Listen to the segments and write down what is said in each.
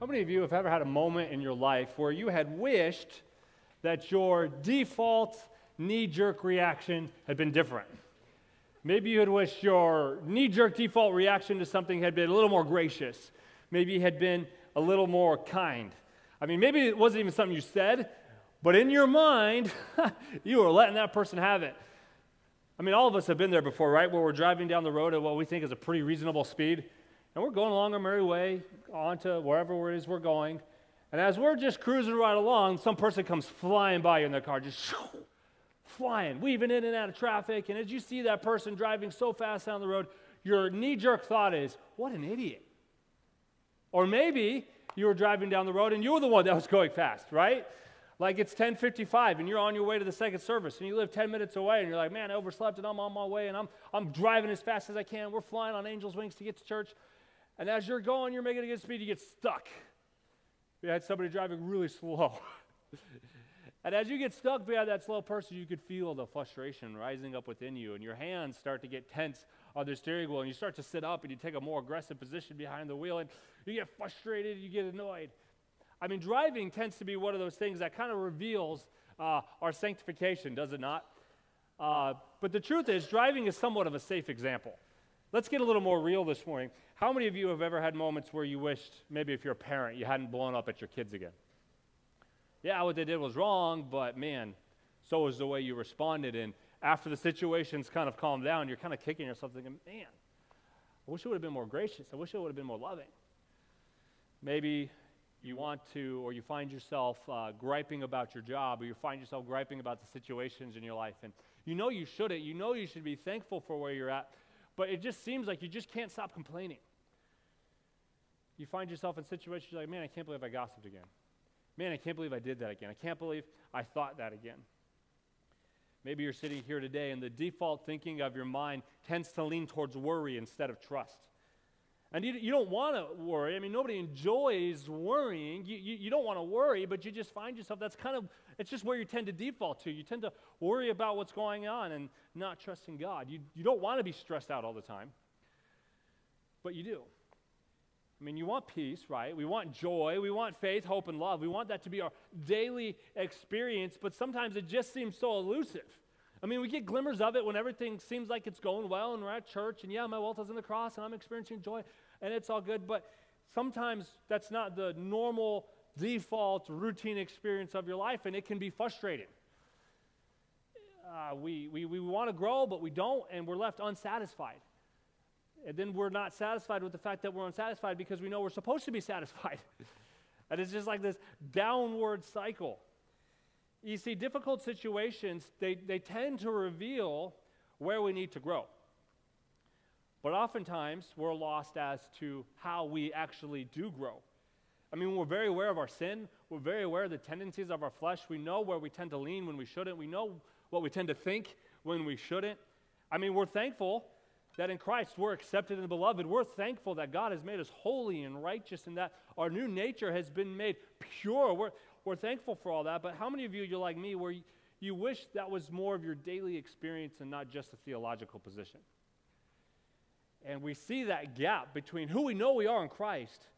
How many of you have ever had a moment in your life where you had wished that your default knee jerk reaction had been different? Maybe you had wished your knee jerk default reaction to something had been a little more gracious. Maybe had been a little more kind. I mean, maybe it wasn't even something you said, but in your mind, you were letting that person have it. I mean, all of us have been there before, right? Where we're driving down the road at what we think is a pretty reasonable speed, and we're going along our merry way on to wherever it is we're going. And as we're just cruising right along, some person comes flying by you in their car, just shoo, flying, weaving in and out of traffic. And as you see that person driving so fast down the road, your knee jerk thought is, what an idiot. Or maybe you were driving down the road and you were the one that was going fast, right? Like it's 10:55 and you're on your way to the second service and you live 10 minutes away and you're like, "Man, I overslept and I'm on my way and I'm I'm driving as fast as I can. We're flying on angels wings to get to church." And as you're going, you're making a good speed, you get stuck. We had somebody driving really slow. and as you get stuck behind that slow person, you could feel the frustration rising up within you, and your hands start to get tense on the steering wheel, and you start to sit up and you take a more aggressive position behind the wheel, and you get frustrated, you get annoyed. I mean, driving tends to be one of those things that kind of reveals uh, our sanctification, does it not? Uh, but the truth is, driving is somewhat of a safe example. Let's get a little more real this morning. How many of you have ever had moments where you wished, maybe if you're a parent, you hadn't blown up at your kids again? Yeah, what they did was wrong, but man, so was the way you responded. And after the situation's kind of calmed down, you're kind of kicking yourself thinking, man, I wish it would have been more gracious. I wish it would have been more loving. Maybe you want to, or you find yourself uh, griping about your job, or you find yourself griping about the situations in your life. And you know you shouldn't. You know you should be thankful for where you're at, but it just seems like you just can't stop complaining. You find yourself in situations like, man, I can't believe I gossiped again. Man, I can't believe I did that again. I can't believe I thought that again. Maybe you're sitting here today and the default thinking of your mind tends to lean towards worry instead of trust. And you, you don't want to worry. I mean, nobody enjoys worrying. You, you, you don't want to worry, but you just find yourself, that's kind of, it's just where you tend to default to. You tend to worry about what's going on and not trusting God. You, you don't want to be stressed out all the time, but you do. I mean, you want peace, right? We want joy. We want faith, hope, and love. We want that to be our daily experience, but sometimes it just seems so elusive. I mean, we get glimmers of it when everything seems like it's going well and we're at church, and yeah, my wealth is in the cross and I'm experiencing joy and it's all good, but sometimes that's not the normal, default, routine experience of your life, and it can be frustrating. Uh, we we, we want to grow, but we don't, and we're left unsatisfied. And then we're not satisfied with the fact that we're unsatisfied because we know we're supposed to be satisfied. and it's just like this downward cycle. You see, difficult situations, they, they tend to reveal where we need to grow. But oftentimes, we're lost as to how we actually do grow. I mean, we're very aware of our sin. We're very aware of the tendencies of our flesh. We know where we tend to lean when we shouldn't. We know what we tend to think when we shouldn't. I mean, we're thankful that in Christ we're accepted and beloved. We're thankful that God has made us holy and righteous and that our new nature has been made pure. We're, we're thankful for all that. But how many of you, you're like me, where you, you wish that was more of your daily experience and not just a theological position? And we see that gap between who we know we are in Christ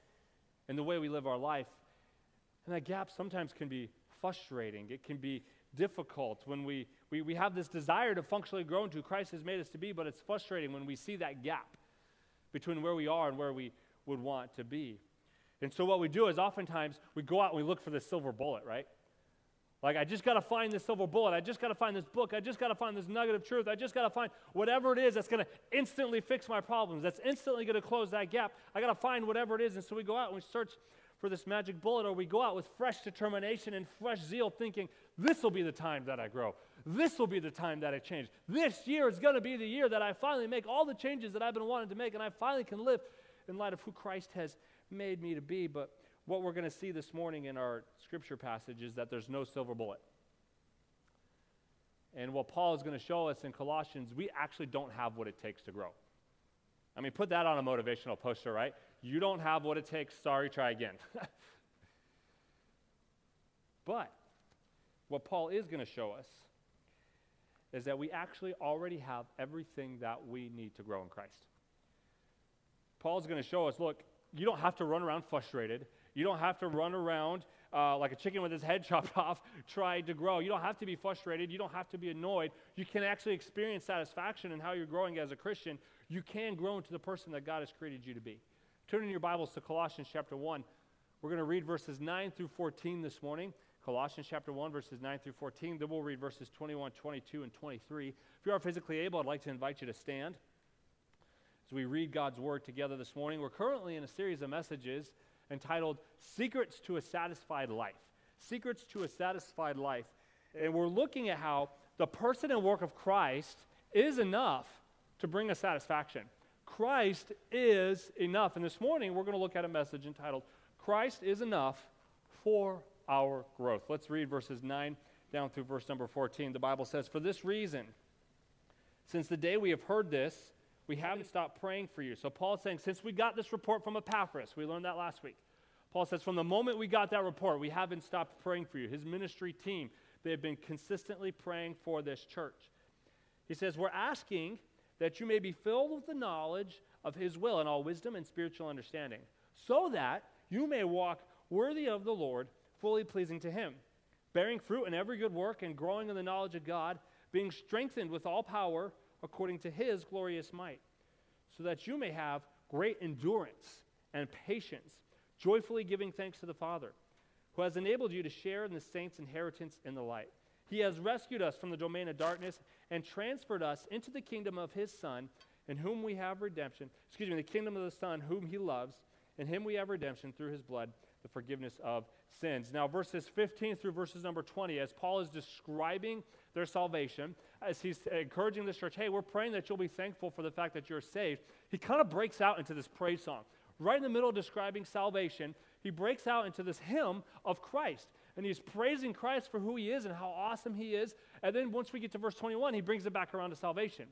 and the way we live our life. And that gap sometimes can be frustrating. It can be difficult when we, we, we have this desire to functionally grow into who Christ has made us to be, but it's frustrating when we see that gap between where we are and where we would want to be. And so, what we do is oftentimes we go out and we look for the silver bullet, right? Like, I just got to find this silver bullet. I just got to find this book. I just got to find this nugget of truth. I just got to find whatever it is that's going to instantly fix my problems, that's instantly going to close that gap. I got to find whatever it is. And so we go out and we search for this magic bullet, or we go out with fresh determination and fresh zeal, thinking, this will be the time that I grow. This will be the time that I change. This year is going to be the year that I finally make all the changes that I've been wanting to make, and I finally can live in light of who Christ has made me to be. But what we're going to see this morning in our scripture passage is that there's no silver bullet. And what Paul is going to show us in Colossians, we actually don't have what it takes to grow. I mean, put that on a motivational poster, right? You don't have what it takes. Sorry, try again. but what Paul is going to show us is that we actually already have everything that we need to grow in Christ. Paul's going to show us look, you don't have to run around frustrated. You don't have to run around uh, like a chicken with his head chopped off trying to grow. You don't have to be frustrated. You don't have to be annoyed. You can actually experience satisfaction in how you're growing as a Christian. You can grow into the person that God has created you to be. Turn in your Bibles to Colossians chapter 1. We're going to read verses 9 through 14 this morning. Colossians chapter 1, verses 9 through 14. Then we'll read verses 21, 22, and 23. If you are physically able, I'd like to invite you to stand as we read God's word together this morning. We're currently in a series of messages entitled Secrets to a Satisfied Life. Secrets to a Satisfied Life. And we're looking at how the person and work of Christ is enough to bring us satisfaction. Christ is enough. And this morning, we're going to look at a message entitled Christ is enough for our growth. Let's read verses 9 down through verse number 14. The Bible says, For this reason, since the day we have heard this, we haven't stopped praying for you. So Paul's saying, since we got this report from Epaphras, we learned that last week. Paul says, from the moment we got that report, we haven't stopped praying for you. His ministry team, they have been consistently praying for this church. He says, We're asking that you may be filled with the knowledge of his will and all wisdom and spiritual understanding, so that you may walk worthy of the Lord fully pleasing to Him, bearing fruit in every good work and growing in the knowledge of God, being strengthened with all power according to His glorious might, so that you may have great endurance and patience, joyfully giving thanks to the Father, who has enabled you to share in the saints' inheritance in the light. He has rescued us from the domain of darkness and transferred us into the kingdom of His Son, in whom we have redemption. Excuse me, the kingdom of the Son, whom He loves. In Him we have redemption through His blood the forgiveness of sins. Now, verses 15 through verses number 20, as Paul is describing their salvation, as he's encouraging this church, hey, we're praying that you'll be thankful for the fact that you're saved, he kind of breaks out into this praise song. Right in the middle of describing salvation, he breaks out into this hymn of Christ. And he's praising Christ for who he is and how awesome he is. And then once we get to verse 21, he brings it back around to salvation.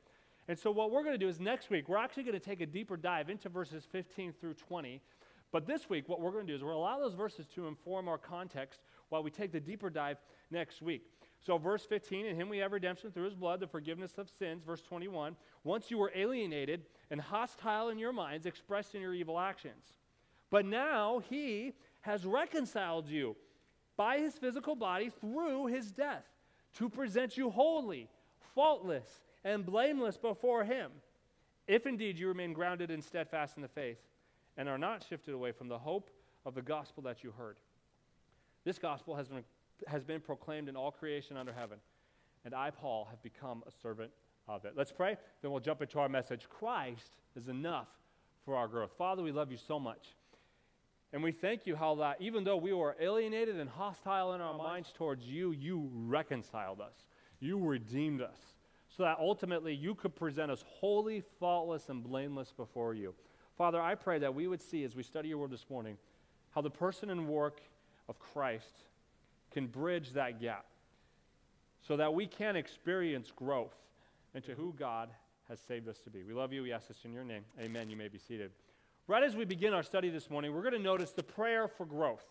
And so, what we're going to do is next week, we're actually going to take a deeper dive into verses 15 through 20 but this week, what we're going to do is we'll allow those verses to inform our context while we take the deeper dive next week. So, verse 15, in him we have redemption through his blood, the forgiveness of sins. Verse 21, once you were alienated and hostile in your minds, expressed in your evil actions. But now he has reconciled you by his physical body through his death to present you holy, faultless, and blameless before him, if indeed you remain grounded and steadfast in the faith and are not shifted away from the hope of the gospel that you heard. This gospel has been, has been proclaimed in all creation under heaven, and I, Paul, have become a servant of it. Let's pray, then we'll jump into our message. Christ is enough for our growth. Father, we love you so much. And we thank you how that even though we were alienated and hostile in our minds towards you, you reconciled us. You redeemed us so that ultimately you could present us holy, faultless, and blameless before you. Father, I pray that we would see as we study your word this morning how the person and work of Christ can bridge that gap so that we can experience growth into who God has saved us to be. We love you. We ask this in your name. Amen. You may be seated. Right as we begin our study this morning, we're going to notice the prayer for growth.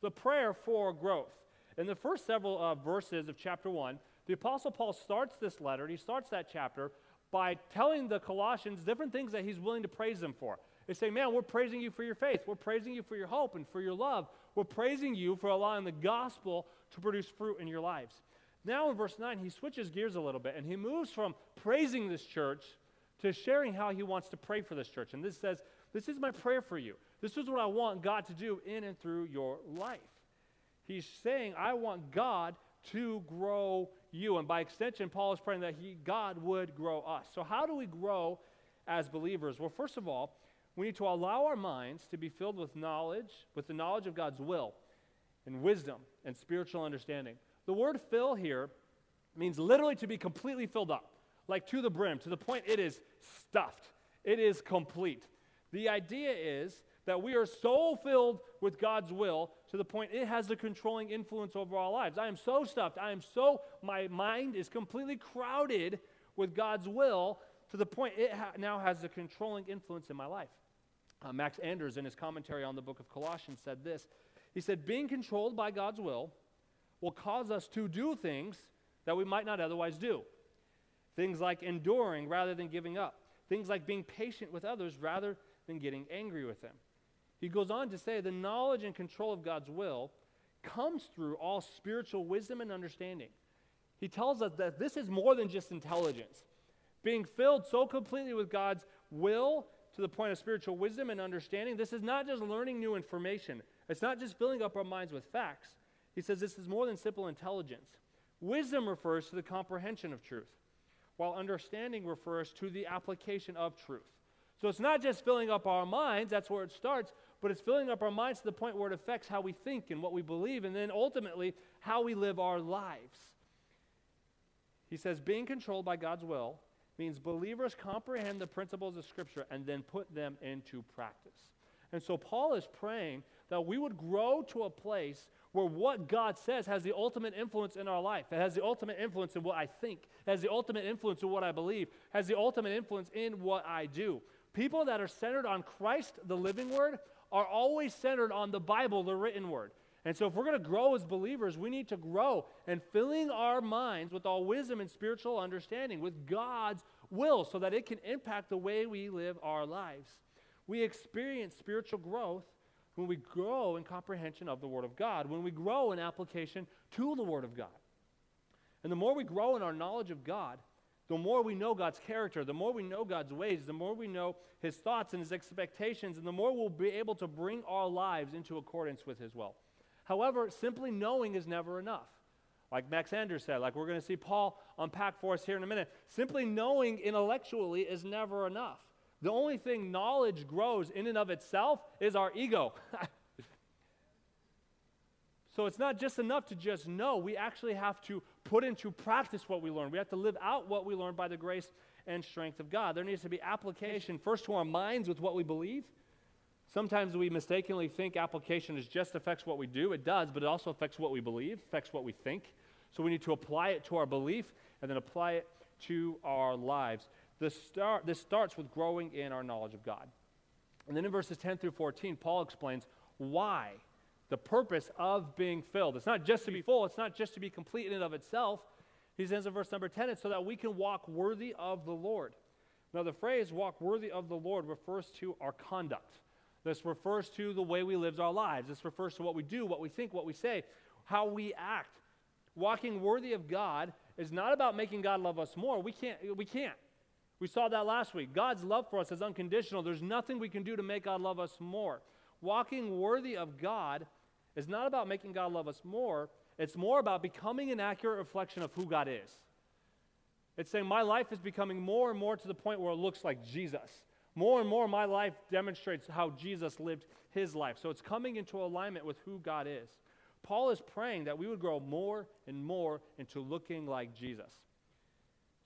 The prayer for growth. In the first several uh, verses of chapter 1, the Apostle Paul starts this letter, he starts that chapter by telling the Colossians different things that he's willing to praise them for. They say, Man, we're praising you for your faith. We're praising you for your hope and for your love. We're praising you for allowing the gospel to produce fruit in your lives. Now, in verse 9, he switches gears a little bit and he moves from praising this church to sharing how he wants to pray for this church. And this says, This is my prayer for you. This is what I want God to do in and through your life. He's saying, I want God to grow you. And by extension, Paul is praying that he, God would grow us. So, how do we grow as believers? Well, first of all, we need to allow our minds to be filled with knowledge, with the knowledge of God's will and wisdom and spiritual understanding. The word fill here means literally to be completely filled up, like to the brim, to the point it is stuffed, it is complete. The idea is that we are so filled with God's will to the point it has a controlling influence over our lives. I am so stuffed, I am so, my mind is completely crowded with God's will to the point it ha- now has a controlling influence in my life. Uh, Max Anders, in his commentary on the book of Colossians, said this. He said, Being controlled by God's will will cause us to do things that we might not otherwise do. Things like enduring rather than giving up. Things like being patient with others rather than getting angry with them. He goes on to say the knowledge and control of God's will comes through all spiritual wisdom and understanding. He tells us that this is more than just intelligence. Being filled so completely with God's will to the point of spiritual wisdom and understanding, this is not just learning new information. It's not just filling up our minds with facts. He says this is more than simple intelligence. Wisdom refers to the comprehension of truth, while understanding refers to the application of truth. So it's not just filling up our minds, that's where it starts, but it's filling up our minds to the point where it affects how we think and what we believe, and then ultimately how we live our lives. He says, being controlled by God's will means believers comprehend the principles of Scripture and then put them into practice. And so Paul is praying that we would grow to a place where what God says has the ultimate influence in our life. It has the ultimate influence in what I think, it has the ultimate influence in what I believe, it has the ultimate influence in what I do. People that are centered on Christ, the living word, are always centered on the Bible, the written word. And so, if we're going to grow as believers, we need to grow and filling our minds with all wisdom and spiritual understanding, with God's will, so that it can impact the way we live our lives. We experience spiritual growth when we grow in comprehension of the Word of God, when we grow in application to the Word of God. And the more we grow in our knowledge of God, the more we know God's character, the more we know God's ways, the more we know His thoughts and His expectations, and the more we'll be able to bring our lives into accordance with His will. However, simply knowing is never enough. Like Max Anders said, like we're going to see Paul unpack for us here in a minute. Simply knowing intellectually is never enough. The only thing knowledge grows in and of itself is our ego. so it's not just enough to just know. We actually have to put into practice what we learn. We have to live out what we learn by the grace and strength of God. There needs to be application first to our minds with what we believe. Sometimes we mistakenly think application is just affects what we do. It does, but it also affects what we believe, affects what we think. So we need to apply it to our belief and then apply it to our lives. This, start, this starts with growing in our knowledge of God. And then in verses 10 through 14, Paul explains why, the purpose of being filled. It's not just to be full, it's not just to be complete in and of itself. He says in verse number 10, it's so that we can walk worthy of the Lord. Now, the phrase walk worthy of the Lord refers to our conduct. This refers to the way we live our lives. This refers to what we do, what we think, what we say, how we act. Walking worthy of God is not about making God love us more. We can't. We can't. We saw that last week. God's love for us is unconditional. There's nothing we can do to make God love us more. Walking worthy of God is not about making God love us more, it's more about becoming an accurate reflection of who God is. It's saying my life is becoming more and more to the point where it looks like Jesus. More and more, my life demonstrates how Jesus lived his life. So it's coming into alignment with who God is. Paul is praying that we would grow more and more into looking like Jesus.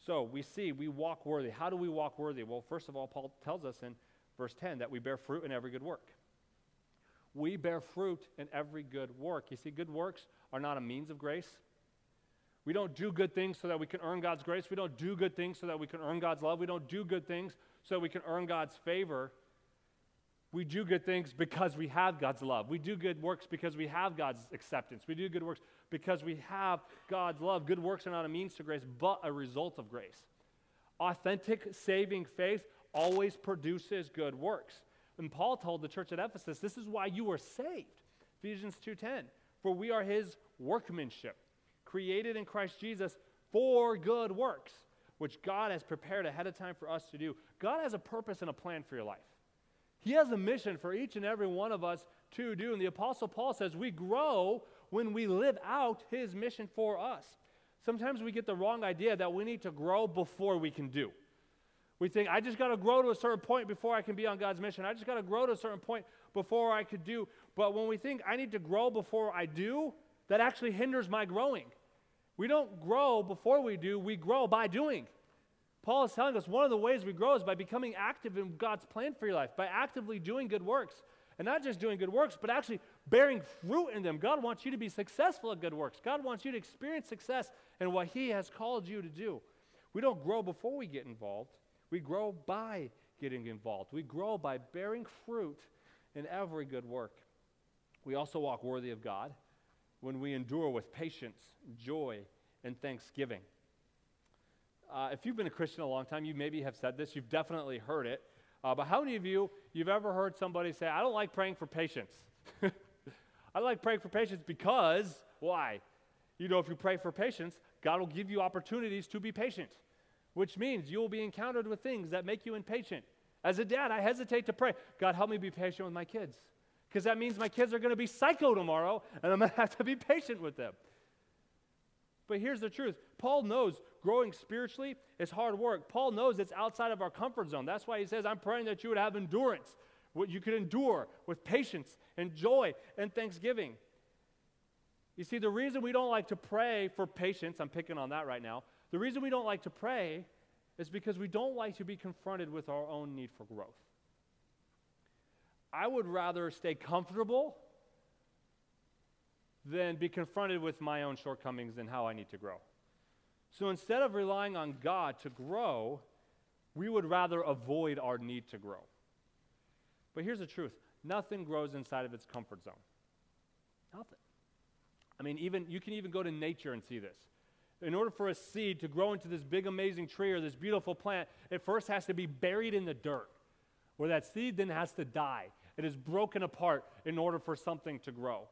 So we see we walk worthy. How do we walk worthy? Well, first of all, Paul tells us in verse 10 that we bear fruit in every good work. We bear fruit in every good work. You see, good works are not a means of grace. We don't do good things so that we can earn God's grace. We don't do good things so that we can earn God's love. We don't do good things so we can earn God's favor. We do good things because we have God's love. We do good works because we have God's acceptance. We do good works because we have God's love. Good works are not a means to grace, but a result of grace. Authentic saving faith always produces good works. And Paul told the church at Ephesus, this is why you were saved. Ephesians 2:10. For we are his workmanship, created in Christ Jesus for good works, which God has prepared ahead of time for us to do. God has a purpose and a plan for your life. He has a mission for each and every one of us to do. And the Apostle Paul says we grow when we live out his mission for us. Sometimes we get the wrong idea that we need to grow before we can do. We think, I just got to grow to a certain point before I can be on God's mission. I just got to grow to a certain point before I could do. But when we think I need to grow before I do, that actually hinders my growing. We don't grow before we do, we grow by doing. Paul is telling us one of the ways we grow is by becoming active in God's plan for your life, by actively doing good works. And not just doing good works, but actually bearing fruit in them. God wants you to be successful at good works. God wants you to experience success in what He has called you to do. We don't grow before we get involved, we grow by getting involved. We grow by bearing fruit in every good work. We also walk worthy of God when we endure with patience, joy, and thanksgiving. Uh, if you've been a Christian a long time, you maybe have said this, you've definitely heard it. Uh, but how many of you, you've ever heard somebody say, I don't like praying for patience? I like praying for patience because, why? You know, if you pray for patience, God will give you opportunities to be patient, which means you will be encountered with things that make you impatient. As a dad, I hesitate to pray, God, help me be patient with my kids. Because that means my kids are going to be psycho tomorrow, and I'm going to have to be patient with them. But here's the truth Paul knows growing spiritually is hard work. Paul knows it's outside of our comfort zone. That's why he says, I'm praying that you would have endurance, what you could endure with patience and joy and thanksgiving. You see, the reason we don't like to pray for patience, I'm picking on that right now, the reason we don't like to pray is because we don't like to be confronted with our own need for growth. I would rather stay comfortable than be confronted with my own shortcomings and how I need to grow. So instead of relying on God to grow, we would rather avoid our need to grow. But here's the truth nothing grows inside of its comfort zone. Nothing. I mean, even you can even go to nature and see this. In order for a seed to grow into this big, amazing tree or this beautiful plant, it first has to be buried in the dirt, where that seed then has to die. It is broken apart in order for something to grow.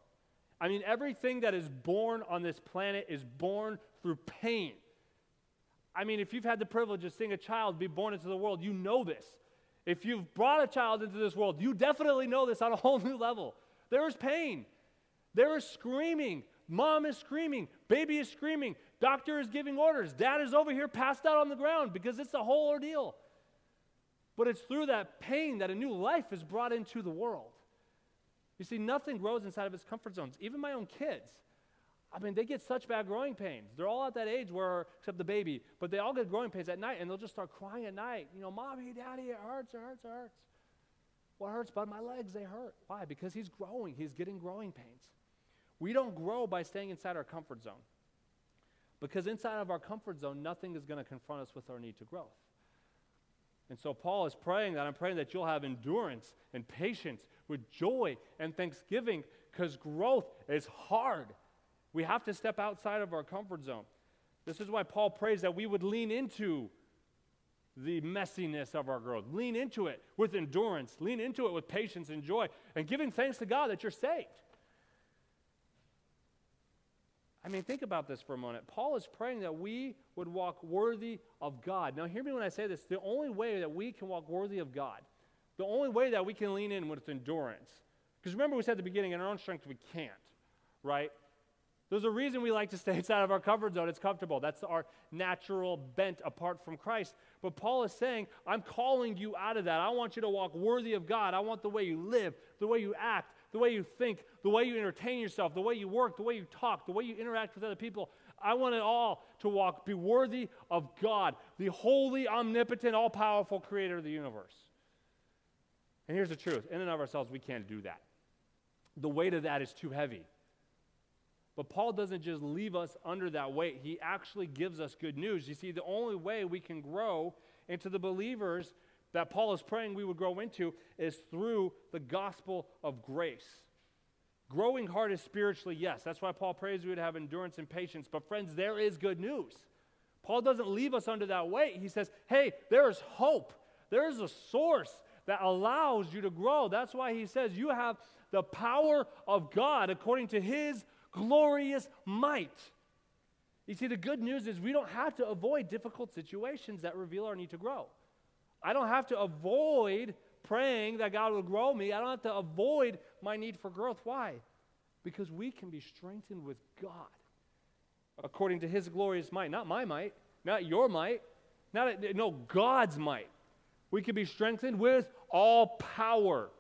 I mean, everything that is born on this planet is born through pain. I mean, if you've had the privilege of seeing a child be born into the world, you know this. If you've brought a child into this world, you definitely know this on a whole new level. There is pain, there is screaming. Mom is screaming, baby is screaming, doctor is giving orders, dad is over here passed out on the ground because it's a whole ordeal. But it's through that pain that a new life is brought into the world. You see, nothing grows inside of its comfort zones. Even my own kids. I mean, they get such bad growing pains. They're all at that age where, except the baby, but they all get growing pains at night and they'll just start crying at night. You know, mommy, daddy, it hurts, it hurts, it hurts. What hurts? But my legs, they hurt. Why? Because he's growing. He's getting growing pains. We don't grow by staying inside our comfort zone. Because inside of our comfort zone, nothing is going to confront us with our need to growth. And so Paul is praying that I'm praying that you'll have endurance and patience with joy and thanksgiving because growth is hard. We have to step outside of our comfort zone. This is why Paul prays that we would lean into the messiness of our growth. Lean into it with endurance, lean into it with patience and joy, and giving thanks to God that you're saved. I mean, think about this for a moment. Paul is praying that we would walk worthy of God. Now, hear me when I say this. The only way that we can walk worthy of God, the only way that we can lean in with endurance, because remember we said at the beginning, in our own strength, we can't, right? There's a reason we like to stay inside of our comfort zone. It's comfortable. That's our natural bent apart from Christ. But Paul is saying, I'm calling you out of that. I want you to walk worthy of God. I want the way you live, the way you act, the way you think, the way you entertain yourself, the way you work, the way you talk, the way you interact with other people. I want it all to walk, be worthy of God, the holy, omnipotent, all powerful creator of the universe. And here's the truth in and of ourselves, we can't do that. The weight of that is too heavy. But Paul doesn't just leave us under that weight, he actually gives us good news. You see, the only way we can grow into the believers that Paul is praying we would grow into is through the gospel of grace. Growing hard is spiritually, yes. That's why Paul prays we would have endurance and patience. But, friends, there is good news. Paul doesn't leave us under that weight. He says, hey, there is hope. There is a source that allows you to grow. That's why he says you have the power of God according to his glorious might. You see, the good news is we don't have to avoid difficult situations that reveal our need to grow. I don't have to avoid praying that God will grow me. I don't have to avoid my need for growth. Why? Because we can be strengthened with God according to his glorious might. Not my might, not your might, not no God's might. We can be strengthened with all power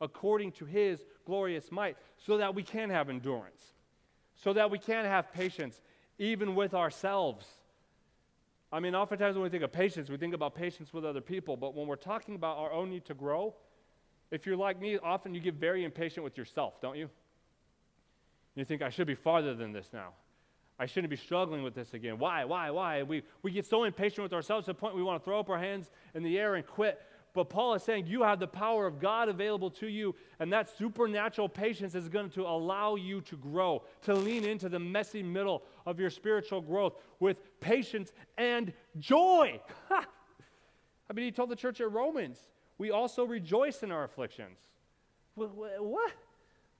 according to his glorious might so that we can have endurance, so that we can have patience even with ourselves I mean, oftentimes when we think of patience, we think about patience with other people, but when we're talking about our own need to grow, if you're like me, often you get very impatient with yourself, don't you? You think, I should be farther than this now. I shouldn't be struggling with this again. Why, why, why? We, we get so impatient with ourselves to the point we want to throw up our hands in the air and quit. But Paul is saying you have the power of God available to you, and that supernatural patience is going to allow you to grow, to lean into the messy middle of your spiritual growth with patience and joy. I mean, he told the church at Romans, We also rejoice in our afflictions. What?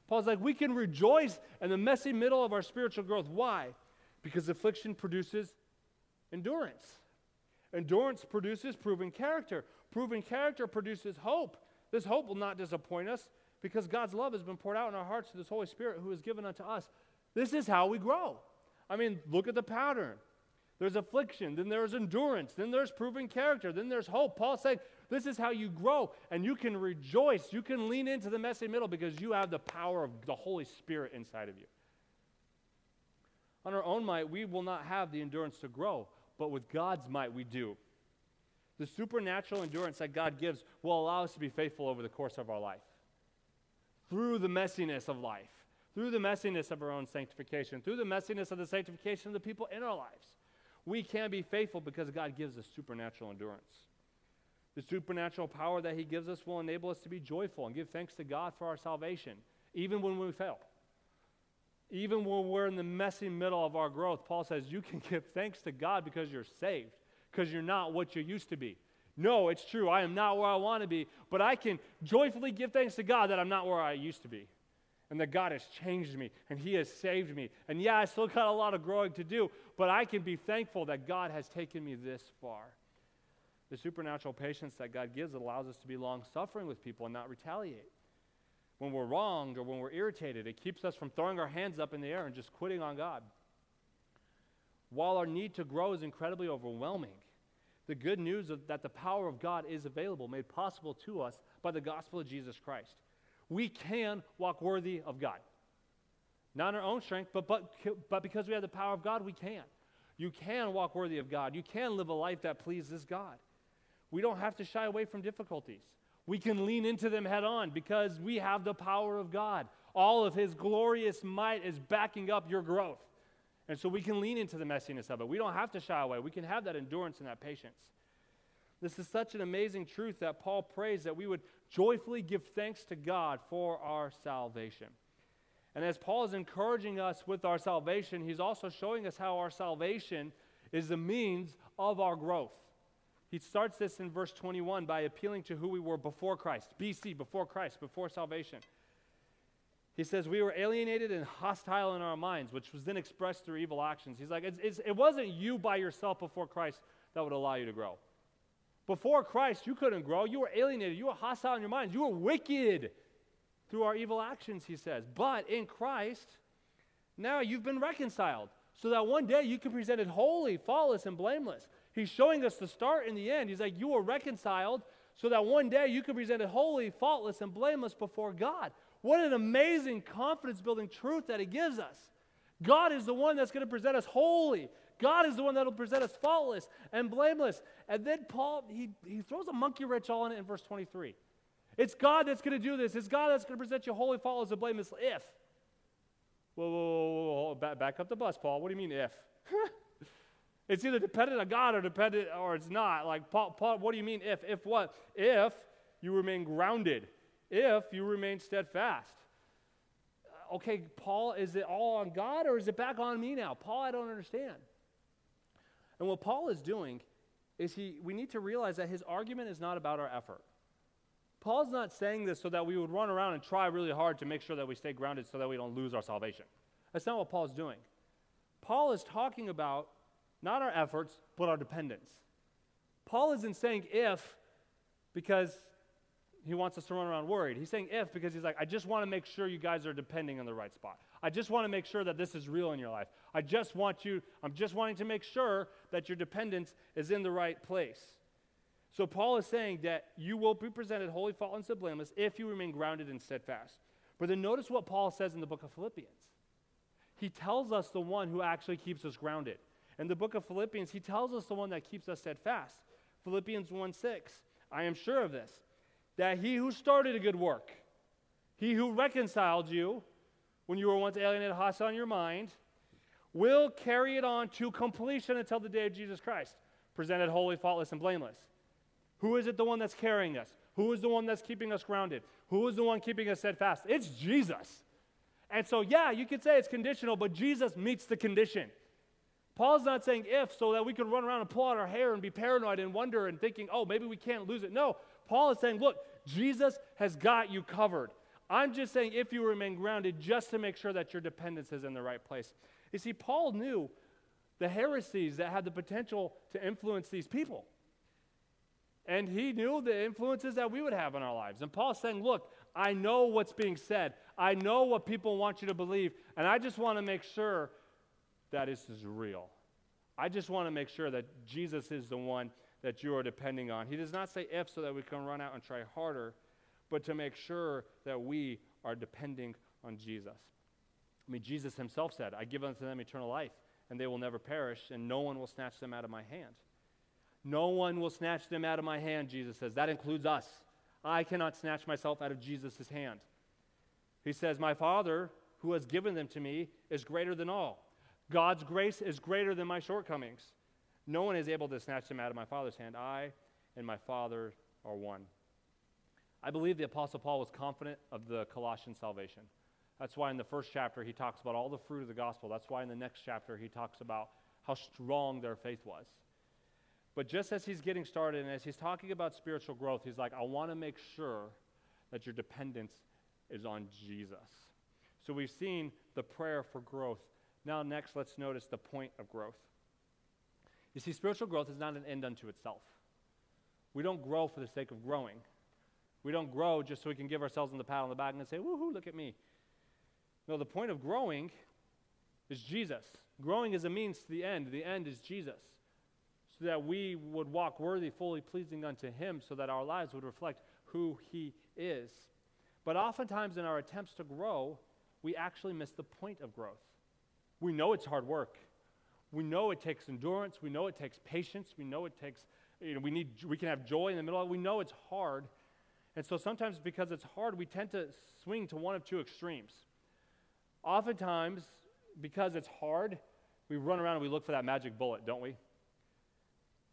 Paul's like, we can rejoice in the messy middle of our spiritual growth. Why? Because affliction produces endurance. Endurance produces proven character. Proven character produces hope. This hope will not disappoint us because God's love has been poured out in our hearts through this Holy Spirit who is given unto us. This is how we grow. I mean, look at the pattern. There's affliction, then there's endurance, then there's proven character, then there's hope. Paul said, This is how you grow, and you can rejoice. You can lean into the messy middle because you have the power of the Holy Spirit inside of you. On our own might, we will not have the endurance to grow, but with God's might, we do. The supernatural endurance that God gives will allow us to be faithful over the course of our life. Through the messiness of life, through the messiness of our own sanctification, through the messiness of the sanctification of the people in our lives, we can be faithful because God gives us supernatural endurance. The supernatural power that He gives us will enable us to be joyful and give thanks to God for our salvation, even when we fail. Even when we're in the messy middle of our growth, Paul says you can give thanks to God because you're saved, because you're not what you used to be. No, it's true. I am not where I want to be, but I can joyfully give thanks to God that I'm not where I used to be. And that God has changed me and He has saved me. And yeah, I still got a lot of growing to do, but I can be thankful that God has taken me this far. The supernatural patience that God gives allows us to be long suffering with people and not retaliate when we're wronged or when we're irritated. It keeps us from throwing our hands up in the air and just quitting on God. While our need to grow is incredibly overwhelming, the good news of, that the power of God is available, made possible to us by the gospel of Jesus Christ. We can walk worthy of God. Not in our own strength, but, but, but because we have the power of God, we can. You can walk worthy of God. You can live a life that pleases God. We don't have to shy away from difficulties. We can lean into them head on because we have the power of God. All of His glorious might is backing up your growth. And so we can lean into the messiness of it. We don't have to shy away. We can have that endurance and that patience. This is such an amazing truth that Paul prays that we would joyfully give thanks to God for our salvation. And as Paul is encouraging us with our salvation, he's also showing us how our salvation is the means of our growth. He starts this in verse 21 by appealing to who we were before Christ, BC, before Christ, before salvation. He says, We were alienated and hostile in our minds, which was then expressed through evil actions. He's like, it's, it's, It wasn't you by yourself before Christ that would allow you to grow. Before Christ, you couldn't grow. You were alienated. You were hostile in your minds. You were wicked through our evil actions, he says. But in Christ, now you've been reconciled so that one day you can be presented holy, flawless, and blameless. He's showing us the start and the end. He's like, You were reconciled so that one day you can present it holy, faultless, and blameless before God. What an amazing confidence building truth that He gives us. God is the one that's going to present us holy. God is the one that will present us faultless and blameless. And then Paul, he, he throws a monkey wrench all in it in verse 23. It's God that's going to do this. It's God that's going to present you holy, faultless, and blameless if. Whoa, whoa, whoa, whoa, Back, back up the bus, Paul. What do you mean if? It's either dependent on God or dependent or it's not. Like Paul, Paul, what do you mean if? If what? If you remain grounded. If you remain steadfast. Uh, okay, Paul, is it all on God or is it back on me now? Paul, I don't understand. And what Paul is doing is he we need to realize that his argument is not about our effort. Paul's not saying this so that we would run around and try really hard to make sure that we stay grounded so that we don't lose our salvation. That's not what Paul's doing. Paul is talking about not our efforts, but our dependence. Paul isn't saying if because he wants us to run around worried. He's saying if because he's like, I just want to make sure you guys are depending on the right spot. I just want to make sure that this is real in your life. I just want you, I'm just wanting to make sure that your dependence is in the right place. So Paul is saying that you will be presented holy, faultless, and blameless if you remain grounded and steadfast. But then notice what Paul says in the book of Philippians. He tells us the one who actually keeps us grounded. In the book of Philippians, he tells us the one that keeps us steadfast. Philippians 1 6. I am sure of this, that he who started a good work, he who reconciled you when you were once alienated, hostile in your mind, will carry it on to completion until the day of Jesus Christ, presented holy, faultless, and blameless. Who is it the one that's carrying us? Who is the one that's keeping us grounded? Who is the one keeping us steadfast? It's Jesus. And so, yeah, you could say it's conditional, but Jesus meets the condition. Paul's not saying if so that we could run around and pull out our hair and be paranoid and wonder and thinking, oh, maybe we can't lose it. No, Paul is saying, look, Jesus has got you covered. I'm just saying, if you remain grounded, just to make sure that your dependence is in the right place. You see, Paul knew the heresies that had the potential to influence these people. And he knew the influences that we would have in our lives. And Paul's saying, Look, I know what's being said. I know what people want you to believe. And I just want to make sure that this is real. I just want to make sure that Jesus is the one that you are depending on. He does not say if so that we can run out and try harder, but to make sure that we are depending on Jesus. I mean, Jesus himself said, I give unto them eternal life, and they will never perish, and no one will snatch them out of my hand. No one will snatch them out of my hand, Jesus says. That includes us. I cannot snatch myself out of Jesus' hand. He says, My Father, who has given them to me, is greater than all. God's grace is greater than my shortcomings. No one is able to snatch them out of my Father's hand. I and my Father are one. I believe the Apostle Paul was confident of the Colossian salvation. That's why in the first chapter he talks about all the fruit of the gospel. That's why in the next chapter he talks about how strong their faith was. But just as he's getting started and as he's talking about spiritual growth, he's like, I want to make sure that your dependence is on Jesus. So we've seen the prayer for growth. Now, next, let's notice the point of growth. You see, spiritual growth is not an end unto itself. We don't grow for the sake of growing. We don't grow just so we can give ourselves the pat on the back and say, woohoo, look at me. No, the point of growing is Jesus. Growing is a means to the end. The end is Jesus so that we would walk worthy, fully pleasing unto Him, so that our lives would reflect who He is. But oftentimes, in our attempts to grow, we actually miss the point of growth. We know it's hard work. We know it takes endurance. We know it takes patience. We know it takes, you know, we need, we can have joy in the middle of it. We know it's hard. And so sometimes because it's hard, we tend to swing to one of two extremes. Oftentimes, because it's hard, we run around and we look for that magic bullet, don't we?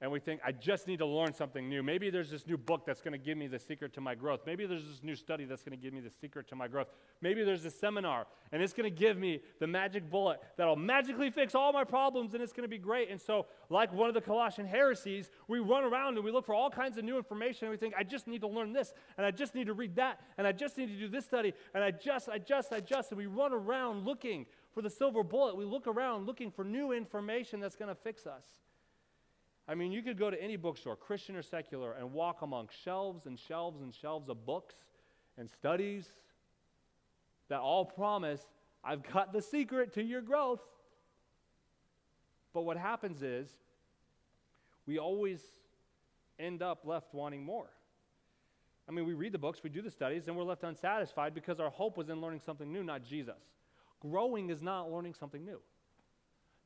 And we think, I just need to learn something new. Maybe there's this new book that's going to give me the secret to my growth. Maybe there's this new study that's going to give me the secret to my growth. Maybe there's a seminar and it's going to give me the magic bullet that'll magically fix all my problems and it's going to be great. And so, like one of the Colossian heresies, we run around and we look for all kinds of new information and we think, I just need to learn this and I just need to read that and I just need to do this study and I just, I just, I just. And we run around looking for the silver bullet. We look around looking for new information that's going to fix us. I mean, you could go to any bookstore, Christian or secular, and walk among shelves and shelves and shelves of books and studies that all promise, I've got the secret to your growth. But what happens is, we always end up left wanting more. I mean, we read the books, we do the studies, and we're left unsatisfied because our hope was in learning something new, not Jesus. Growing is not learning something new.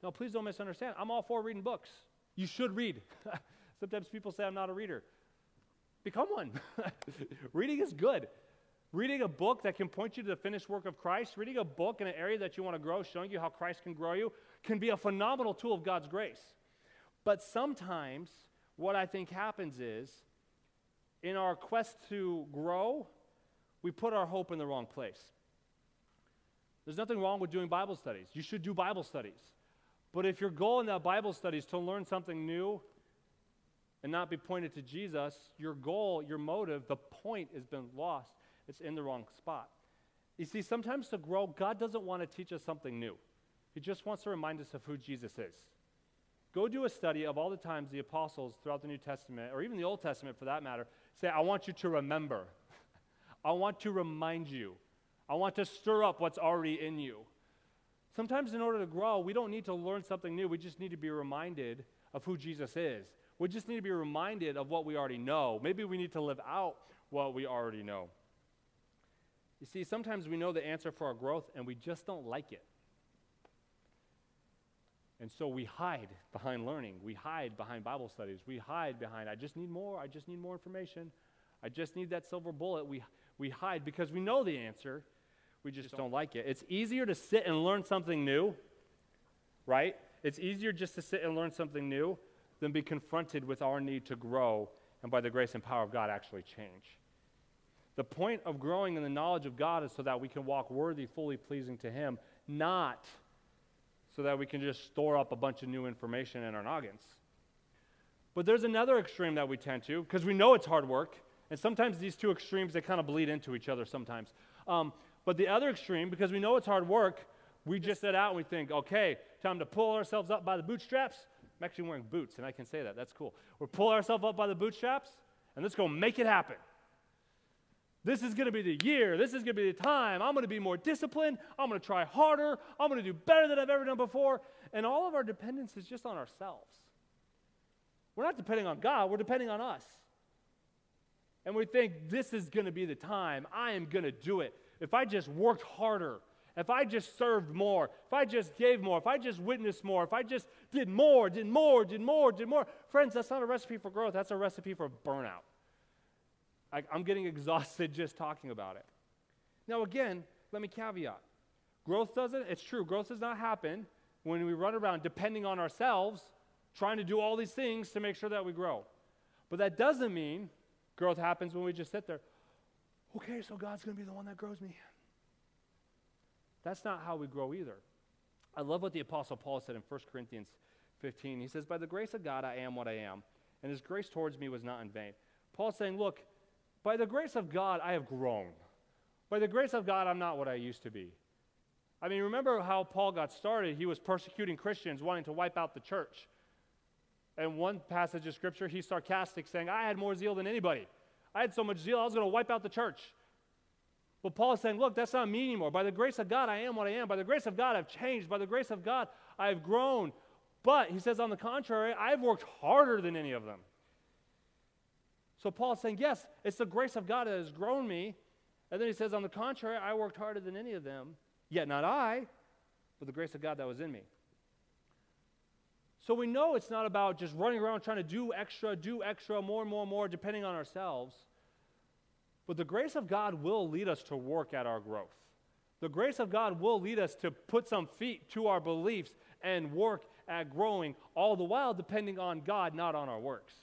Now, please don't misunderstand. I'm all for reading books. You should read. Sometimes people say I'm not a reader. Become one. reading is good. Reading a book that can point you to the finished work of Christ, reading a book in an area that you want to grow, showing you how Christ can grow you, can be a phenomenal tool of God's grace. But sometimes what I think happens is, in our quest to grow, we put our hope in the wrong place. There's nothing wrong with doing Bible studies. You should do Bible studies. But if your goal in that Bible study is to learn something new and not be pointed to Jesus, your goal, your motive, the point has been lost. It's in the wrong spot. You see, sometimes to grow, God doesn't want to teach us something new. He just wants to remind us of who Jesus is. Go do a study of all the times the apostles throughout the New Testament, or even the Old Testament for that matter, say, I want you to remember. I want to remind you. I want to stir up what's already in you. Sometimes, in order to grow, we don't need to learn something new. We just need to be reminded of who Jesus is. We just need to be reminded of what we already know. Maybe we need to live out what we already know. You see, sometimes we know the answer for our growth and we just don't like it. And so we hide behind learning. We hide behind Bible studies. We hide behind, I just need more. I just need more information. I just need that silver bullet. We, we hide because we know the answer we just don't like it. It's easier to sit and learn something new, right? It's easier just to sit and learn something new than be confronted with our need to grow and by the grace and power of God actually change. The point of growing in the knowledge of God is so that we can walk worthy, fully pleasing to Him, not so that we can just store up a bunch of new information in our noggins. But there's another extreme that we tend to, because we know it's hard work, And sometimes these two extremes, they kind of bleed into each other sometimes. Um, but the other extreme, because we know it's hard work, we just set out and we think, okay, time to pull ourselves up by the bootstraps. I'm actually wearing boots, and I can say that. That's cool. We're pulling ourselves up by the bootstraps, and let's go make it happen. This is going to be the year. This is going to be the time. I'm going to be more disciplined. I'm going to try harder. I'm going to do better than I've ever done before. And all of our dependence is just on ourselves. We're not depending on God, we're depending on us. And we think this is going to be the time. I am going to do it. If I just worked harder, if I just served more, if I just gave more, if I just witnessed more, if I just did more, did more, did more, did more. Friends, that's not a recipe for growth, that's a recipe for burnout. I, I'm getting exhausted just talking about it. Now, again, let me caveat growth doesn't, it's true, growth does not happen when we run around depending on ourselves, trying to do all these things to make sure that we grow. But that doesn't mean growth happens when we just sit there. Okay, so God's going to be the one that grows me. That's not how we grow either. I love what the Apostle Paul said in 1 Corinthians 15. He says, By the grace of God, I am what I am, and his grace towards me was not in vain. Paul's saying, Look, by the grace of God, I have grown. By the grace of God, I'm not what I used to be. I mean, remember how Paul got started? He was persecuting Christians, wanting to wipe out the church. And one passage of scripture, he's sarcastic, saying, I had more zeal than anybody. I had so much zeal, I was going to wipe out the church. But Paul is saying, Look, that's not me anymore. By the grace of God, I am what I am. By the grace of God, I've changed. By the grace of God, I've grown. But he says, on the contrary, I've worked harder than any of them. So Paul is saying, Yes, it's the grace of God that has grown me. And then he says, On the contrary, I worked harder than any of them. Yet not I, but the grace of God that was in me. So we know it's not about just running around trying to do extra, do extra, more and more and more, depending on ourselves. But the grace of God will lead us to work at our growth. The grace of God will lead us to put some feet to our beliefs and work at growing, all the while depending on God, not on our works.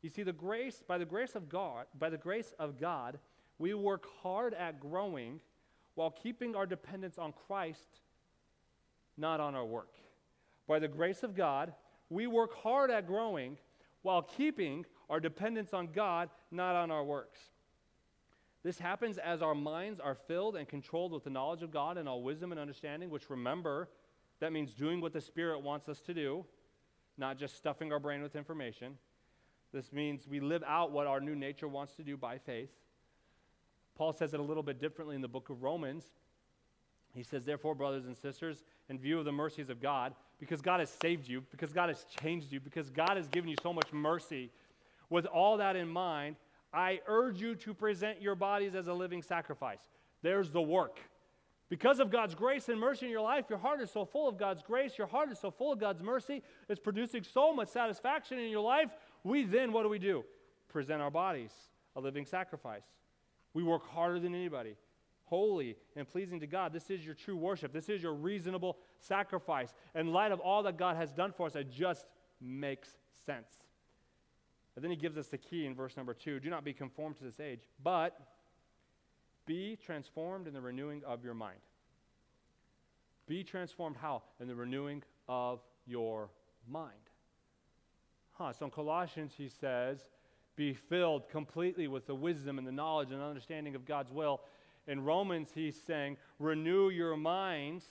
You see, the grace, by the grace of God, by the grace of God, we work hard at growing while keeping our dependence on Christ, not on our work. By the grace of God, we work hard at growing while keeping our dependence on God, not on our works. This happens as our minds are filled and controlled with the knowledge of God and all wisdom and understanding, which remember, that means doing what the Spirit wants us to do, not just stuffing our brain with information. This means we live out what our new nature wants to do by faith. Paul says it a little bit differently in the book of Romans. He says, Therefore, brothers and sisters, in view of the mercies of God, because God has saved you, because God has changed you, because God has given you so much mercy, with all that in mind, I urge you to present your bodies as a living sacrifice. There's the work. Because of God's grace and mercy in your life, your heart is so full of God's grace, your heart is so full of God's mercy, it's producing so much satisfaction in your life. We then, what do we do? Present our bodies a living sacrifice. We work harder than anybody, holy and pleasing to God. This is your true worship. This is your reasonable sacrifice. In light of all that God has done for us, it just makes sense. And then he gives us the key in verse number two do not be conformed to this age, but be transformed in the renewing of your mind. Be transformed how? In the renewing of your mind. Huh. So in Colossians, he says, be filled completely with the wisdom and the knowledge and understanding of God's will. In Romans, he's saying, renew your minds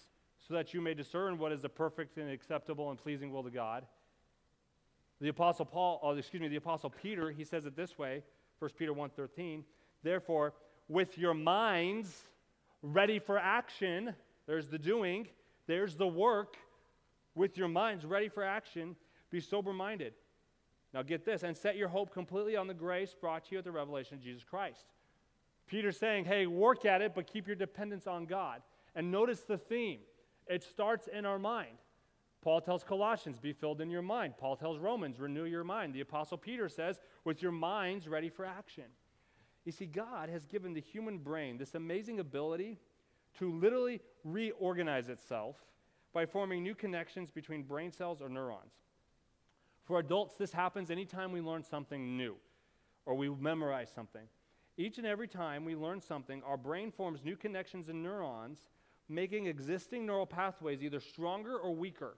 so that you may discern what is the perfect and acceptable and pleasing will to God. The apostle Paul, oh, excuse me, the apostle Peter, he says it this way, 1 Peter 1:13, therefore, with your minds ready for action, there's the doing, there's the work, with your minds ready for action, be sober-minded. Now get this, and set your hope completely on the grace brought to you at the revelation of Jesus Christ. Peter's saying, hey, work at it, but keep your dependence on God. And notice the theme. It starts in our mind. Paul tells Colossians, be filled in your mind. Paul tells Romans, renew your mind. The Apostle Peter says, with your minds ready for action. You see, God has given the human brain this amazing ability to literally reorganize itself by forming new connections between brain cells or neurons. For adults, this happens anytime we learn something new or we memorize something. Each and every time we learn something, our brain forms new connections in neurons, making existing neural pathways either stronger or weaker.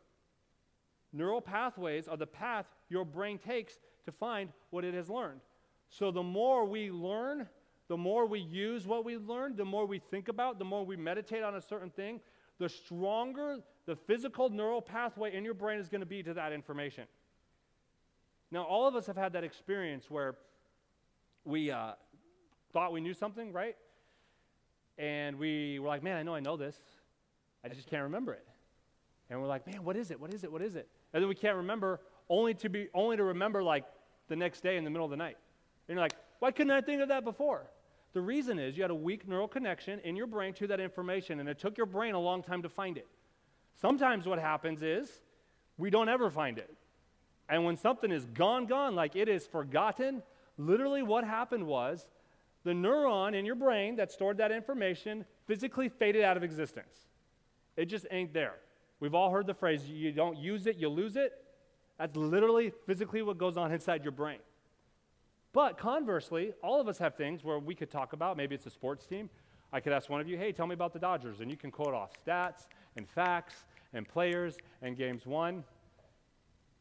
Neural pathways are the path your brain takes to find what it has learned. So the more we learn, the more we use what we learned, the more we think about, the more we meditate on a certain thing, the stronger the physical neural pathway in your brain is going to be to that information. Now, all of us have had that experience where we uh, thought we knew something, right? And we were like, man, I know I know this. I just can't remember it. And we're like, man, what is it? What is it? What is it? And then we can't remember, only to be only to remember like the next day in the middle of the night. And you're like, why couldn't I think of that before? The reason is you had a weak neural connection in your brain to that information, and it took your brain a long time to find it. Sometimes what happens is we don't ever find it. And when something is gone, gone, like it is forgotten, literally what happened was the neuron in your brain that stored that information physically faded out of existence. It just ain't there. We've all heard the phrase, you don't use it, you lose it. That's literally physically what goes on inside your brain. But conversely, all of us have things where we could talk about, maybe it's a sports team. I could ask one of you, hey, tell me about the Dodgers. And you can quote off stats and facts and players and games won.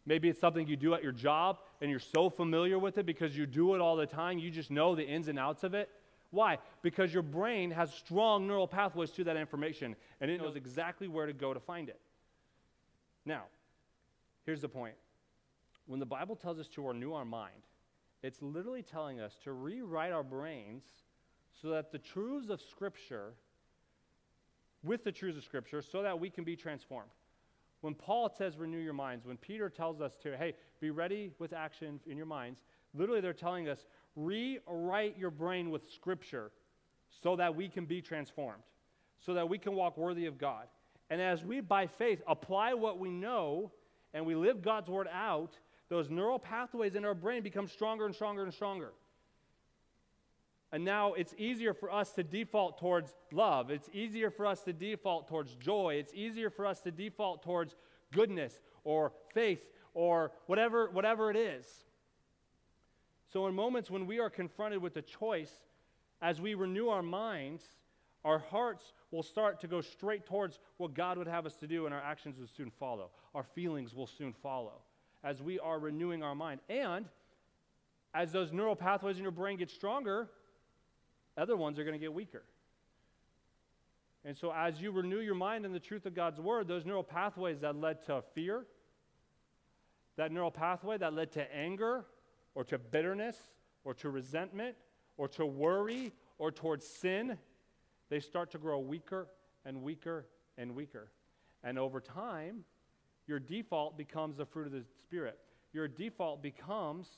Maybe it's something you do at your job and you're so familiar with it because you do it all the time, you just know the ins and outs of it. Why? Because your brain has strong neural pathways to that information and it knows exactly where to go to find it. Now, here's the point. When the Bible tells us to renew our mind, it's literally telling us to rewrite our brains so that the truths of Scripture, with the truths of Scripture, so that we can be transformed. When Paul says renew your minds, when Peter tells us to, hey, be ready with action in your minds, literally they're telling us rewrite your brain with Scripture so that we can be transformed, so that we can walk worthy of God. And as we, by faith, apply what we know and we live God's word out, those neural pathways in our brain become stronger and stronger and stronger. And now it's easier for us to default towards love. It's easier for us to default towards joy. It's easier for us to default towards goodness or faith or whatever, whatever it is. So, in moments when we are confronted with a choice, as we renew our minds, our hearts will start to go straight towards what God would have us to do, and our actions will soon follow. Our feelings will soon follow as we are renewing our mind. And as those neural pathways in your brain get stronger, other ones are going to get weaker. And so, as you renew your mind in the truth of God's word, those neural pathways that led to fear, that neural pathway that led to anger, or to bitterness, or to resentment, or to worry, or towards sin, they start to grow weaker and weaker and weaker. And over time, your default becomes the fruit of the Spirit. Your default becomes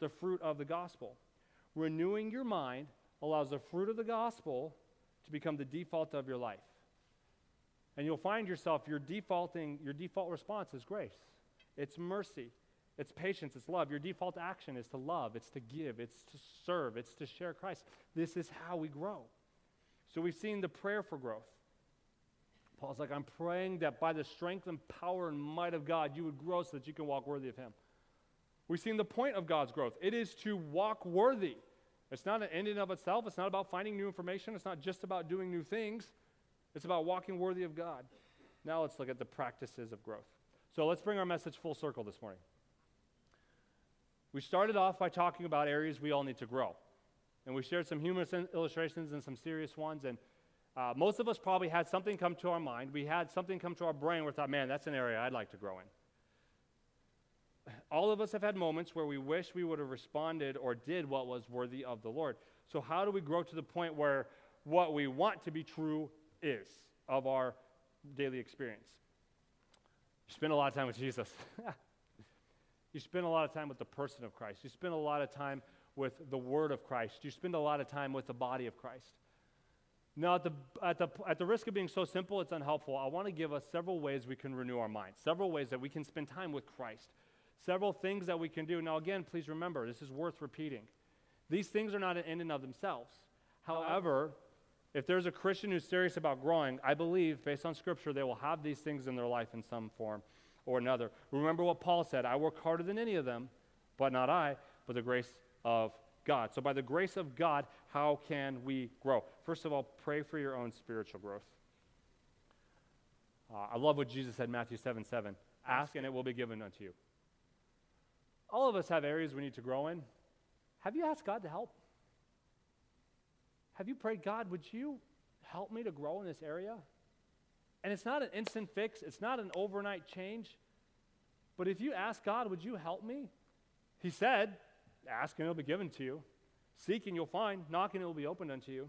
the fruit of the gospel. Renewing your mind allows the fruit of the gospel to become the default of your life. And you'll find yourself, your defaulting, your default response is grace. It's mercy. It's patience. It's love. Your default action is to love. It's to give. It's to serve. It's to share Christ. This is how we grow. So we've seen the prayer for growth. Paul's like, I'm praying that by the strength and power and might of God, you would grow so that you can walk worthy of Him. We've seen the point of God's growth. It is to walk worthy. It's not an end in of itself. It's not about finding new information. It's not just about doing new things. It's about walking worthy of God. Now let's look at the practices of growth. So let's bring our message full circle this morning. We started off by talking about areas we all need to grow. And we shared some humorous illustrations and some serious ones. And uh, most of us probably had something come to our mind. We had something come to our brain where we thought, man, that's an area I'd like to grow in. All of us have had moments where we wish we would have responded or did what was worthy of the Lord. So, how do we grow to the point where what we want to be true is of our daily experience? You spend a lot of time with Jesus. you spend a lot of time with the person of Christ. You spend a lot of time with the word of Christ. You spend a lot of time with the body of Christ. Now, at the, at, the, at the risk of being so simple, it's unhelpful. I want to give us several ways we can renew our minds, several ways that we can spend time with Christ, several things that we can do. Now, again, please remember, this is worth repeating. These things are not an end in of themselves. However, if there's a Christian who's serious about growing, I believe, based on Scripture, they will have these things in their life in some form or another. Remember what Paul said I work harder than any of them, but not I, but the grace of God. So, by the grace of God, how can we grow? First of all, pray for your own spiritual growth. Uh, I love what Jesus said, Matthew 7 7. Ask and it will be given unto you. All of us have areas we need to grow in. Have you asked God to help? Have you prayed, God, would you help me to grow in this area? And it's not an instant fix, it's not an overnight change. But if you ask God, would you help me? He said, Ask and it'll be given to you. Seek and you'll find. Knock and it will be opened unto you.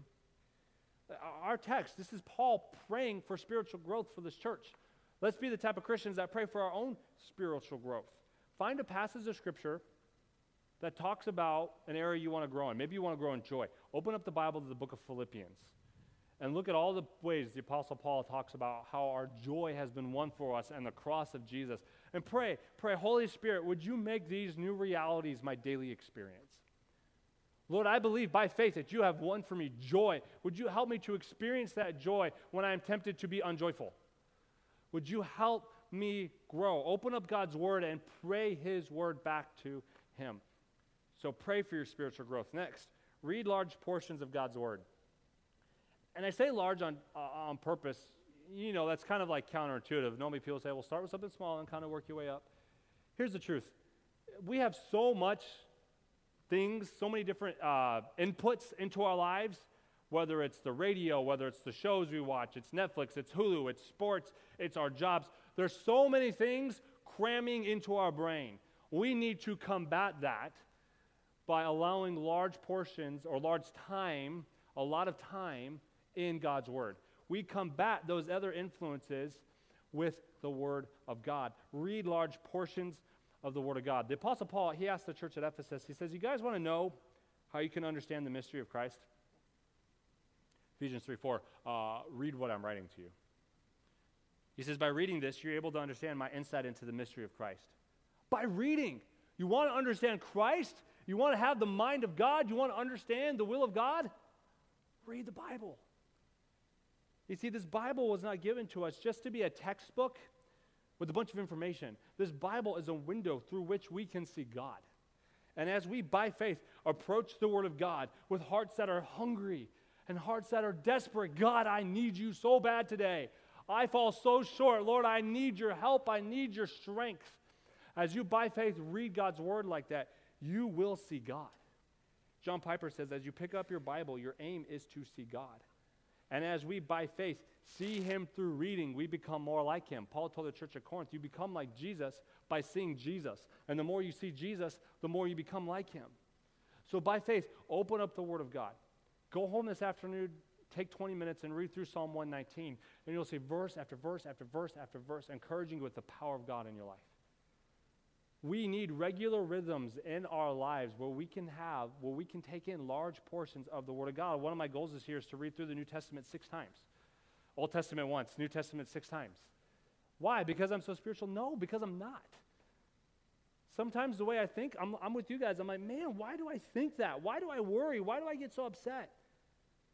Uh, our text, this is Paul praying for spiritual growth for this church. Let's be the type of Christians that pray for our own spiritual growth. Find a passage of Scripture that talks about an area you want to grow in. Maybe you want to grow in joy. Open up the Bible to the book of Philippians and look at all the ways the Apostle Paul talks about how our joy has been won for us and the cross of Jesus. And pray, pray, Holy Spirit, would you make these new realities my daily experience? Lord, I believe by faith that you have won for me joy. Would you help me to experience that joy when I am tempted to be unjoyful? Would you help me grow? Open up God's word and pray his word back to him. So pray for your spiritual growth. Next, read large portions of God's word. And I say large on, uh, on purpose. You know, that's kind of like counterintuitive. Normally people say, well, start with something small and kind of work your way up. Here's the truth we have so much things, so many different uh, inputs into our lives, whether it's the radio, whether it's the shows we watch, it's Netflix, it's Hulu, it's sports, it's our jobs. There's so many things cramming into our brain. We need to combat that by allowing large portions or large time, a lot of time in God's Word. We combat those other influences with the Word of God. Read large portions of the Word of God. The Apostle Paul, he asked the church at Ephesus, he says, You guys want to know how you can understand the mystery of Christ? Ephesians 3 4, uh, read what I'm writing to you. He says, By reading this, you're able to understand my insight into the mystery of Christ. By reading. You want to understand Christ? You want to have the mind of God? You want to understand the will of God? Read the Bible. You see, this Bible was not given to us just to be a textbook with a bunch of information. This Bible is a window through which we can see God. And as we, by faith, approach the Word of God with hearts that are hungry and hearts that are desperate, God, I need you so bad today. I fall so short. Lord, I need your help. I need your strength. As you, by faith, read God's Word like that, you will see God. John Piper says, as you pick up your Bible, your aim is to see God. And as we, by faith, see him through reading, we become more like him. Paul told the church at Corinth, you become like Jesus by seeing Jesus. And the more you see Jesus, the more you become like him. So by faith, open up the Word of God. Go home this afternoon, take 20 minutes and read through Psalm 119, and you'll see verse after verse after verse after verse, encouraging you with the power of God in your life. We need regular rhythms in our lives where we can have, where we can take in large portions of the Word of God. One of my goals this year is to read through the New Testament six times. Old Testament once, New Testament six times. Why? Because I'm so spiritual? No, because I'm not. Sometimes the way I think, I'm, I'm with you guys. I'm like, man, why do I think that? Why do I worry? Why do I get so upset?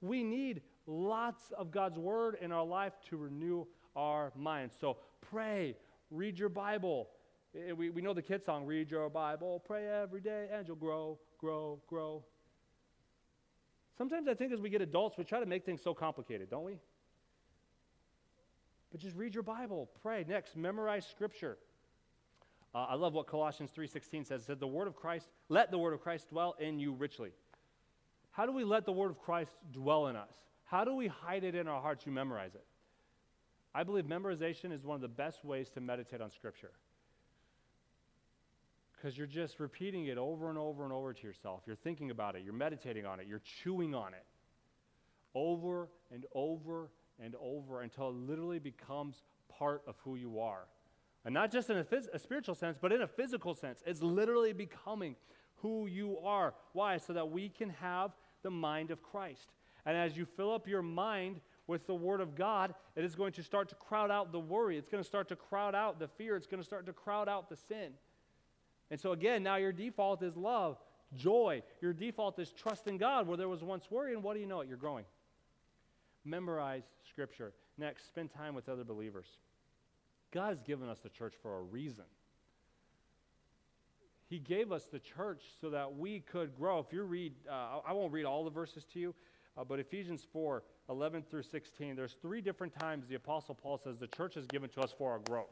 We need lots of God's Word in our life to renew our minds. So pray, read your Bible Eh, we, we know the kid song, read your Bible, pray every day, and you'll grow, grow, grow. Sometimes I think as we get adults, we try to make things so complicated, don't we? But just read your Bible, pray. Next, memorize Scripture. Uh, I love what Colossians 3.16 says. It says, the word of Christ, let the word of Christ dwell in you richly. How do we let the word of Christ dwell in us? How do we hide it in our hearts? You memorize it. I believe memorization is one of the best ways to meditate on Scripture because you're just repeating it over and over and over to yourself. You're thinking about it, you're meditating on it, you're chewing on it over and over and over until it literally becomes part of who you are. And not just in a, phys- a, spiritual sense, but in a physical sense. It's literally becoming who you are. Why? So that we can have the mind of Christ. And as you fill up your mind with the Word of God, it is going to start to crowd out the worry. It's going to start to crowd out the fear. It's going to start to crowd out the sin. And so, again, now your default is love, joy. Your default is trust in God, where there was once worry, and what do you know it? You're growing. Memorize Scripture. Next, spend time with other believers. God has given us the church for a reason. He gave us the church so that we could grow. If you read, uh, I won't read all the verses to you, uh, but Ephesians 4 11 through 16, there's three different times the Apostle Paul says the church is given to us for our growth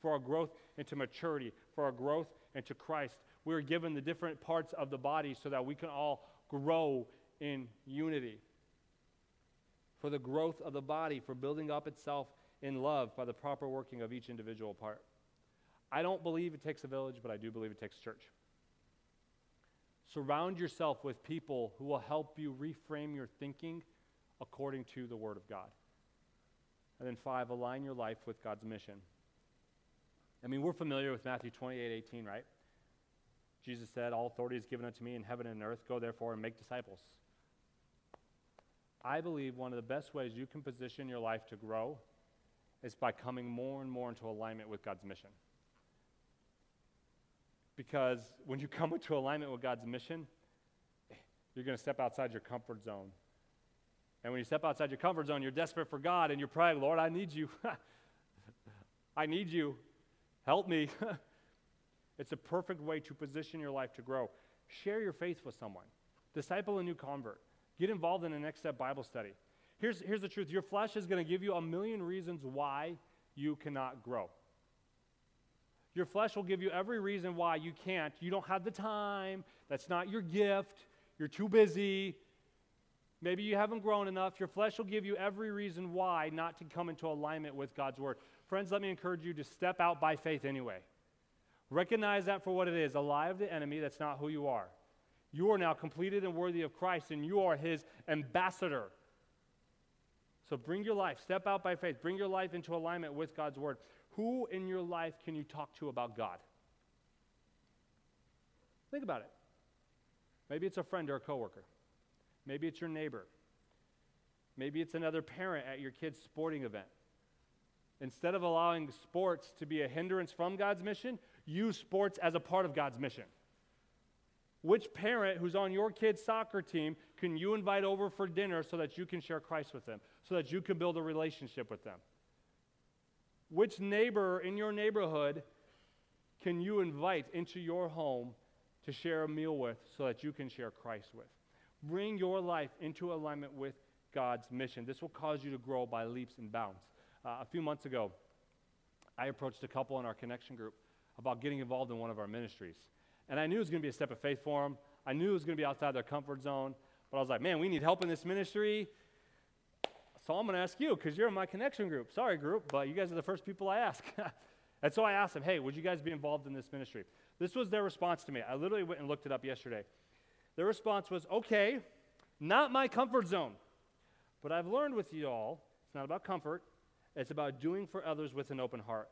for our growth into maturity, for our growth into Christ. We are given the different parts of the body so that we can all grow in unity. For the growth of the body, for building up itself in love by the proper working of each individual part. I don't believe it takes a village, but I do believe it takes church. Surround yourself with people who will help you reframe your thinking according to the Word of God. And then, five, align your life with God's mission. I mean, we're familiar with Matthew 28 18, right? Jesus said, All authority is given unto me in heaven and earth. Go therefore and make disciples. I believe one of the best ways you can position your life to grow is by coming more and more into alignment with God's mission. Because when you come into alignment with God's mission, you're going to step outside your comfort zone. And when you step outside your comfort zone, you're desperate for God and you're praying, Lord, I need you. I need you. Help me. it's a perfect way to position your life to grow. Share your faith with someone, disciple a new convert, get involved in a next step Bible study. Here's, here's the truth your flesh is going to give you a million reasons why you cannot grow. Your flesh will give you every reason why you can't. You don't have the time. That's not your gift. You're too busy. Maybe you haven't grown enough. Your flesh will give you every reason why not to come into alignment with God's word. Friends, let me encourage you to step out by faith anyway. Recognize that for what it is a lie of the enemy. That's not who you are. You are now completed and worthy of Christ, and you are his ambassador. So bring your life, step out by faith, bring your life into alignment with God's word. Who in your life can you talk to about God? Think about it. Maybe it's a friend or a coworker. Maybe it's your neighbor. Maybe it's another parent at your kid's sporting event. Instead of allowing sports to be a hindrance from God's mission, use sports as a part of God's mission. Which parent who's on your kid's soccer team can you invite over for dinner so that you can share Christ with them, so that you can build a relationship with them? Which neighbor in your neighborhood can you invite into your home to share a meal with so that you can share Christ with? Bring your life into alignment with God's mission. This will cause you to grow by leaps and bounds. Uh, a few months ago, I approached a couple in our connection group about getting involved in one of our ministries. And I knew it was going to be a step of faith for them. I knew it was going to be outside their comfort zone. But I was like, man, we need help in this ministry. So I'm going to ask you because you're in my connection group. Sorry, group, but you guys are the first people I ask. and so I asked them, hey, would you guys be involved in this ministry? This was their response to me. I literally went and looked it up yesterday. Their response was, okay, not my comfort zone. But I've learned with you all, it's not about comfort, it's about doing for others with an open heart.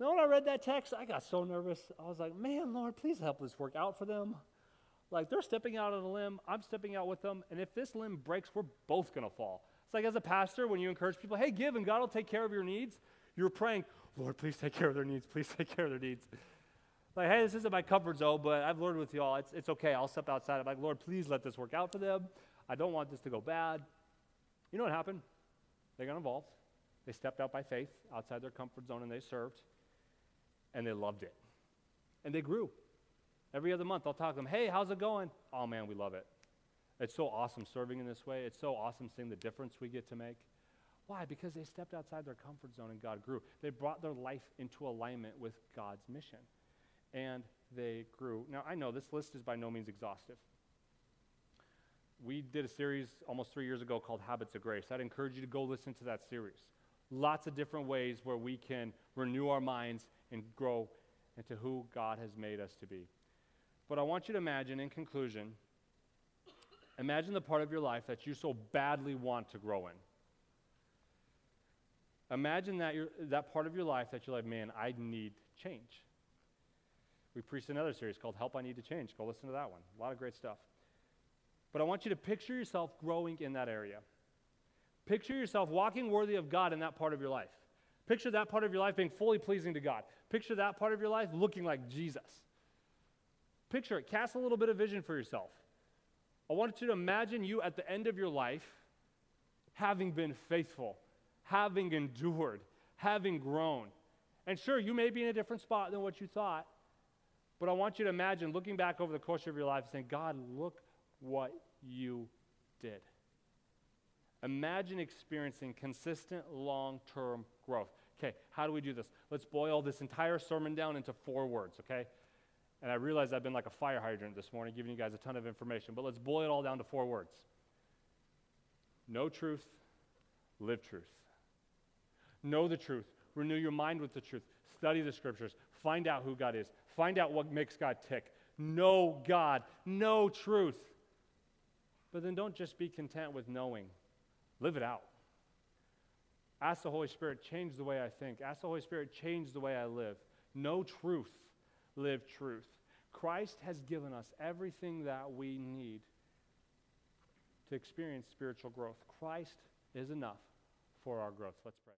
Now, when I read that text, I got so nervous. I was like, man, Lord, please help this work out for them. Like, they're stepping out on a limb, I'm stepping out with them, and if this limb breaks, we're both going to fall. It's like as a pastor, when you encourage people, hey, give and God will take care of your needs, you're praying, Lord, please take care of their needs, please take care of their needs. Like, hey, this isn't my comfort zone, but I've learned with y'all, it's, it's okay. I'll step outside. I'm like, Lord, please let this work out for them. I don't want this to go bad. You know what happened? They got involved. They stepped out by faith outside their comfort zone and they served. And they loved it. And they grew. Every other month, I'll talk to them, hey, how's it going? Oh, man, we love it. It's so awesome serving in this way. It's so awesome seeing the difference we get to make. Why? Because they stepped outside their comfort zone and God grew. They brought their life into alignment with God's mission and they grew. Now, I know this list is by no means exhaustive. We did a series almost three years ago called Habits of Grace. I'd encourage you to go listen to that series. Lots of different ways where we can renew our minds and grow into who God has made us to be. But I want you to imagine, in conclusion, imagine the part of your life that you so badly want to grow in. Imagine that, that part of your life that you're like, man, I need change. We preached another series called Help I Need to Change. Go listen to that one. A lot of great stuff. But I want you to picture yourself growing in that area. Picture yourself walking worthy of God in that part of your life. Picture that part of your life being fully pleasing to God. Picture that part of your life looking like Jesus. Picture it. Cast a little bit of vision for yourself. I want you to imagine you at the end of your life having been faithful, having endured, having grown. And sure, you may be in a different spot than what you thought, but I want you to imagine looking back over the course of your life saying, God, look what you did. Imagine experiencing consistent long term growth. Okay, how do we do this? Let's boil this entire sermon down into four words, okay? And I realize I've been like a fire hydrant this morning, giving you guys a ton of information, but let's boil it all down to four words Know truth, live truth. Know the truth, renew your mind with the truth, study the scriptures, find out who God is, find out what makes God tick. Know God, know truth. But then don't just be content with knowing, live it out. Ask the Holy Spirit, change the way I think. Ask the Holy Spirit, change the way I live. Know truth, live truth. Christ has given us everything that we need to experience spiritual growth. Christ is enough for our growth. Let's pray.